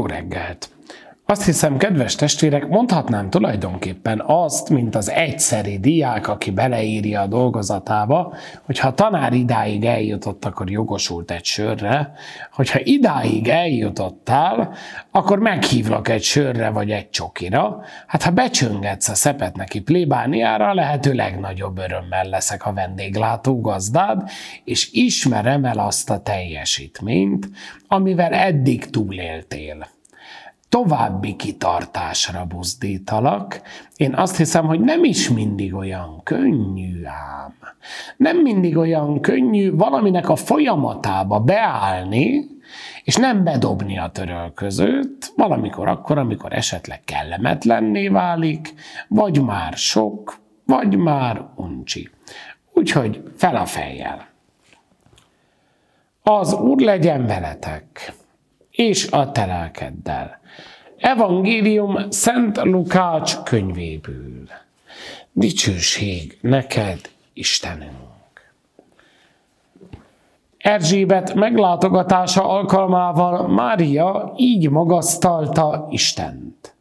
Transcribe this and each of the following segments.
Jó reggelt! Azt hiszem, kedves testvérek, mondhatnám tulajdonképpen azt, mint az egyszeri diák, aki beleírja a dolgozatába, hogy ha a tanár idáig eljutott, akkor jogosult egy sörre, hogyha idáig eljutottál, akkor meghívlak egy sörre vagy egy csokira, hát ha becsöngetsz a szepetneki plébániára, lehető legnagyobb örömmel leszek a vendéglátó gazdád, és ismerem el azt a teljesítményt, amivel eddig túléltél további kitartásra buzdítalak. Én azt hiszem, hogy nem is mindig olyan könnyű ám. Nem mindig olyan könnyű valaminek a folyamatába beállni, és nem bedobni a törölközőt, valamikor akkor, amikor esetleg kellemetlenné válik, vagy már sok, vagy már uncsi. Úgyhogy fel a fejjel. Az Úr legyen veletek! És a te lelkeddel. Evangélium Szent Lukács könyvéből. Dicsőség neked, Istenünk! Erzsébet meglátogatása alkalmával Mária így magasztalta Istent.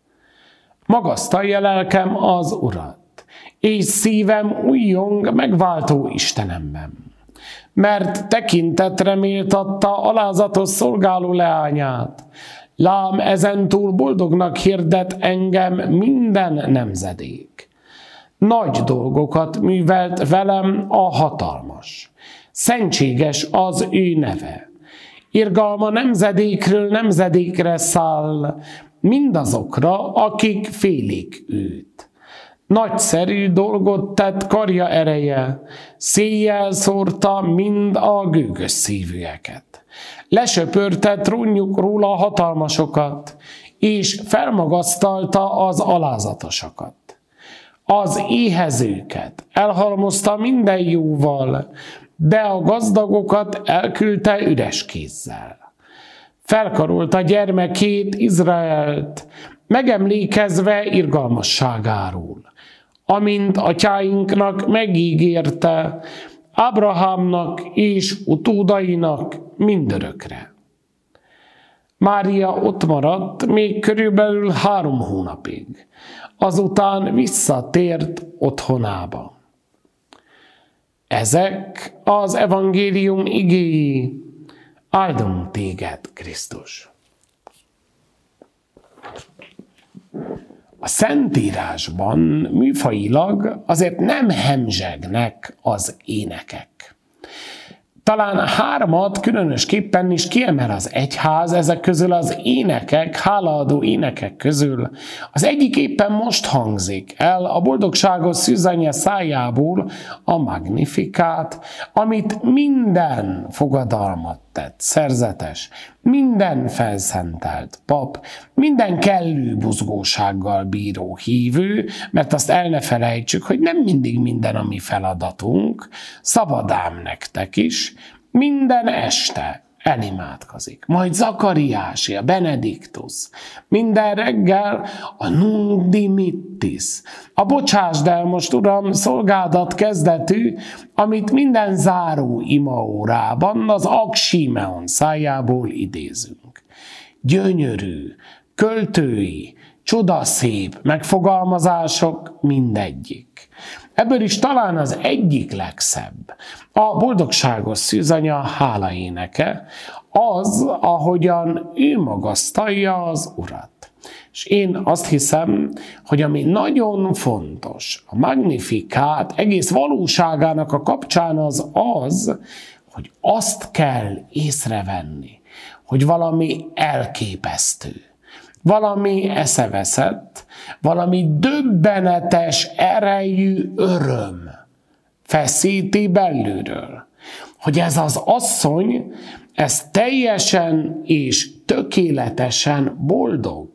Magasztalja lelkem az Urat, és szívem újjong megváltó Istenemben mert tekintetre méltatta alázatos szolgáló leányát. Lám ezentúl boldognak hirdet engem minden nemzedék. Nagy dolgokat művelt velem a hatalmas. Szentséges az ő neve. Irgalma nemzedékről nemzedékre száll, mindazokra, akik félik őt. Nagyszerű dolgot tett karja ereje, széjjel szórta mind a gőgös szívűeket. Lesöpörte trónjuk róla a hatalmasokat, és felmagasztalta az alázatosakat. Az éhezőket elhalmozta minden jóval, de a gazdagokat elküldte üres kézzel. Felkarolta gyermekét, Izraelt, megemlékezve irgalmasságáról amint atyáinknak megígérte, Abrahamnak és utódainak mindörökre. Mária ott maradt még körülbelül három hónapig, azután visszatért otthonába. Ezek az evangélium igéi, áldunk téged, Krisztus! A Szentírásban műfajilag azért nem hemzsegnek az énekek. Talán hármat különösképpen is kiemel az egyház, ezek közül az énekek, hálaadó énekek közül. Az egyik éppen most hangzik el a boldogságos szűzanye szájából a magnifikát, amit minden fogadalmat tett, szerzetes, minden felszentelt pap, minden kellő buzgósággal bíró hívő, mert azt el ne felejtsük, hogy nem mindig minden a mi feladatunk, szabadám nektek is, minden este elimádkozik. Majd Zakariási, a Benediktus, minden reggel a Nunc Dimittis, a bocsásd el most, Uram, szolgádat kezdetű, amit minden záró imaórában az Aksimeon szájából idézünk. Gyönyörű, költői, csodaszép megfogalmazások mindegyik. Ebből is talán az egyik legszebb, a boldogságos szűzanya hála éneke, az, ahogyan ő magasztalja az Urat. És én azt hiszem, hogy ami nagyon fontos, a magnifikát egész valóságának a kapcsán az az, hogy azt kell észrevenni, hogy valami elképesztő, valami eszeveszett, valami döbbenetes erejű öröm feszíti belülről. Hogy ez az asszony, ez teljesen és tökéletesen boldog.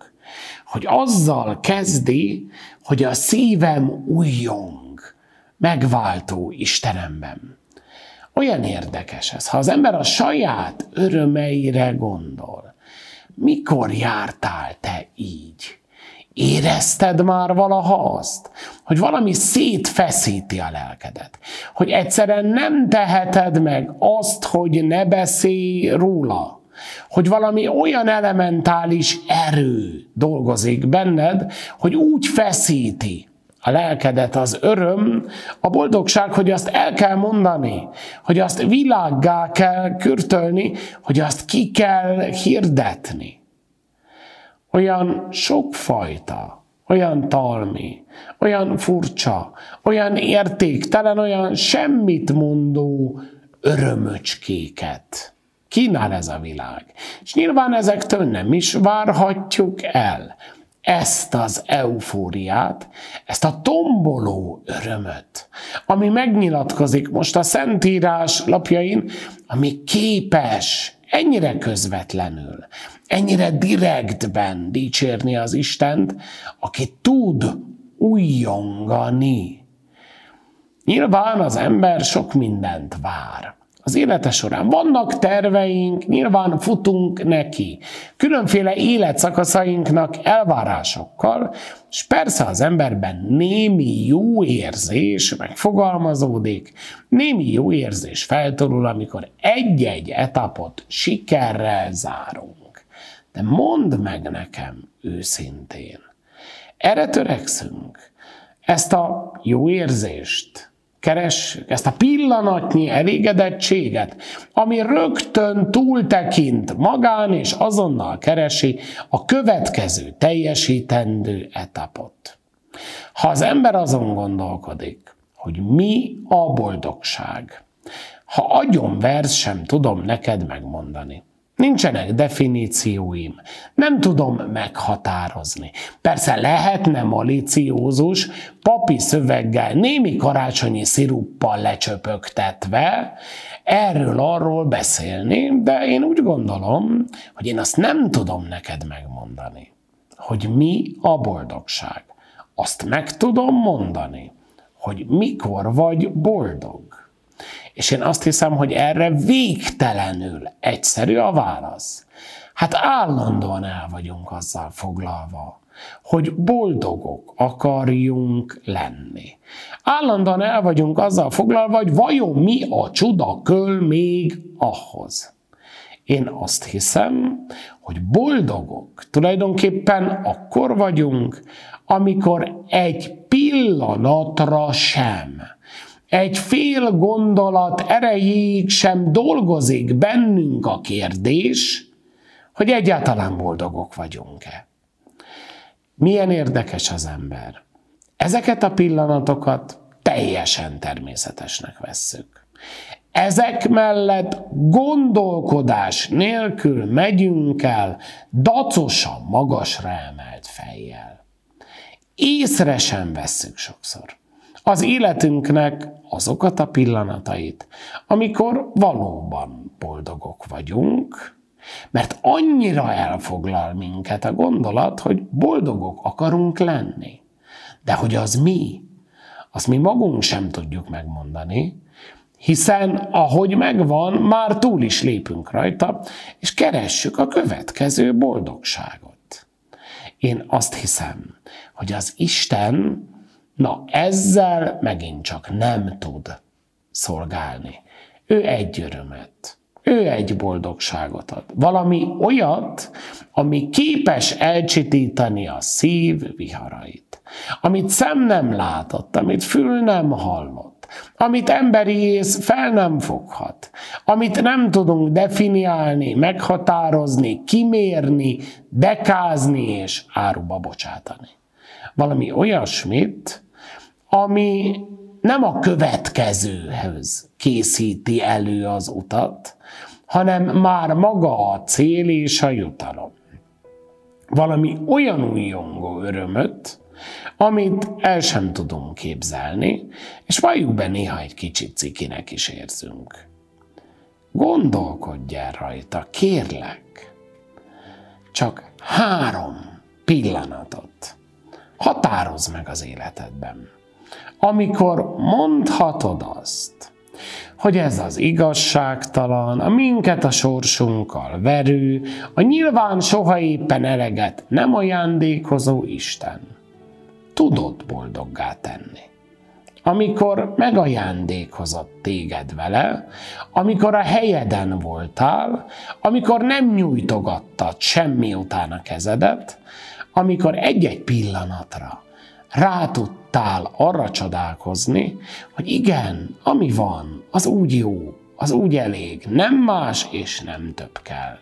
Hogy azzal kezdi, hogy a szívem újjong, megváltó Istenemben. Olyan érdekes ez, ha az ember a saját örömeire gondol. Mikor jártál te így? Érezted már valaha azt, hogy valami szétfeszíti a lelkedet? Hogy egyszerűen nem teheted meg azt, hogy ne beszélj róla? hogy valami olyan elementális erő dolgozik benned, hogy úgy feszíti a lelkedet az öröm, a boldogság, hogy azt el kell mondani, hogy azt világgá kell kürtölni, hogy azt ki kell hirdetni. Olyan sokfajta, olyan talmi, olyan furcsa, olyan értéktelen, olyan semmit mondó örömöcskéket kínál ez a világ. És nyilván ezektől nem is várhatjuk el ezt az eufóriát, ezt a tomboló örömöt, ami megnyilatkozik most a Szentírás lapjain, ami képes ennyire közvetlenül, ennyire direktben dicsérni az Istent, aki tud újjongani. Nyilván az ember sok mindent vár az élete során. Vannak terveink, nyilván futunk neki. Különféle életszakaszainknak elvárásokkal, és persze az emberben némi jó érzés megfogalmazódik, némi jó érzés feltorul, amikor egy-egy etapot sikerrel zárunk. De mondd meg nekem őszintén, erre törekszünk, ezt a jó érzést, keressük, ezt a pillanatnyi elégedettséget, ami rögtön túltekint magán, és azonnal keresi a következő teljesítendő etapot. Ha az ember azon gondolkodik, hogy mi a boldogság, ha agyon vers sem tudom neked megmondani, Nincsenek definícióim, nem tudom meghatározni. Persze lehetne maliciózus, papi szöveggel, némi karácsonyi sziruppal lecsöpögtetve, erről-arról beszélni, de én úgy gondolom, hogy én azt nem tudom neked megmondani, hogy mi a boldogság. Azt meg tudom mondani, hogy mikor vagy boldog. És én azt hiszem, hogy erre végtelenül egyszerű a válasz. Hát állandóan el vagyunk azzal foglalva, hogy boldogok akarjunk lenni. Állandóan el vagyunk azzal foglalva, hogy vajon mi a csuda köl még ahhoz. Én azt hiszem, hogy boldogok tulajdonképpen akkor vagyunk, amikor egy pillanatra sem egy fél gondolat erejéig sem dolgozik bennünk a kérdés, hogy egyáltalán boldogok vagyunk-e. Milyen érdekes az ember. Ezeket a pillanatokat teljesen természetesnek vesszük. Ezek mellett gondolkodás nélkül megyünk el dacosan magasra emelt fejjel. Észre sem vesszük sokszor az életünknek azokat a pillanatait, amikor valóban boldogok vagyunk, mert annyira elfoglal minket a gondolat, hogy boldogok akarunk lenni. De hogy az mi, azt mi magunk sem tudjuk megmondani, hiszen ahogy megvan, már túl is lépünk rajta, és keressük a következő boldogságot. Én azt hiszem, hogy az Isten Na, ezzel megint csak nem tud szolgálni. Ő egy örömet, ő egy boldogságot ad. Valami olyat, ami képes elcsitítani a szív viharait. Amit szem nem látott, amit fül nem hallott, amit emberi ész fel nem foghat, amit nem tudunk definiálni, meghatározni, kimérni, dekázni és áruba bocsátani. Valami olyasmit, ami nem a következőhöz készíti elő az utat, hanem már maga a cél és a jutalom. Valami olyan újongó örömöt, amit el sem tudunk képzelni, és valljuk be néha egy kicsit cikinek is érzünk. Gondolkodj el rajta, kérlek. Csak három pillanatot határozz meg az életedben amikor mondhatod azt, hogy ez az igazságtalan, a minket a sorsunkkal verő, a nyilván soha éppen eleget nem ajándékozó Isten. Tudod boldoggá tenni. amikor megajándékozott téged vele, amikor a helyeden voltál, amikor nem nyújtogattad semmi után a kezedet, amikor egy-egy pillanatra rá tudtál arra csodálkozni, hogy igen, ami van, az úgy jó, az úgy elég, nem más és nem több kell.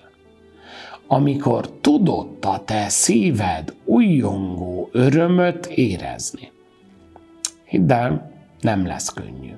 Amikor tudott a te szíved újjongó örömöt érezni. Hidd el, nem lesz könnyű.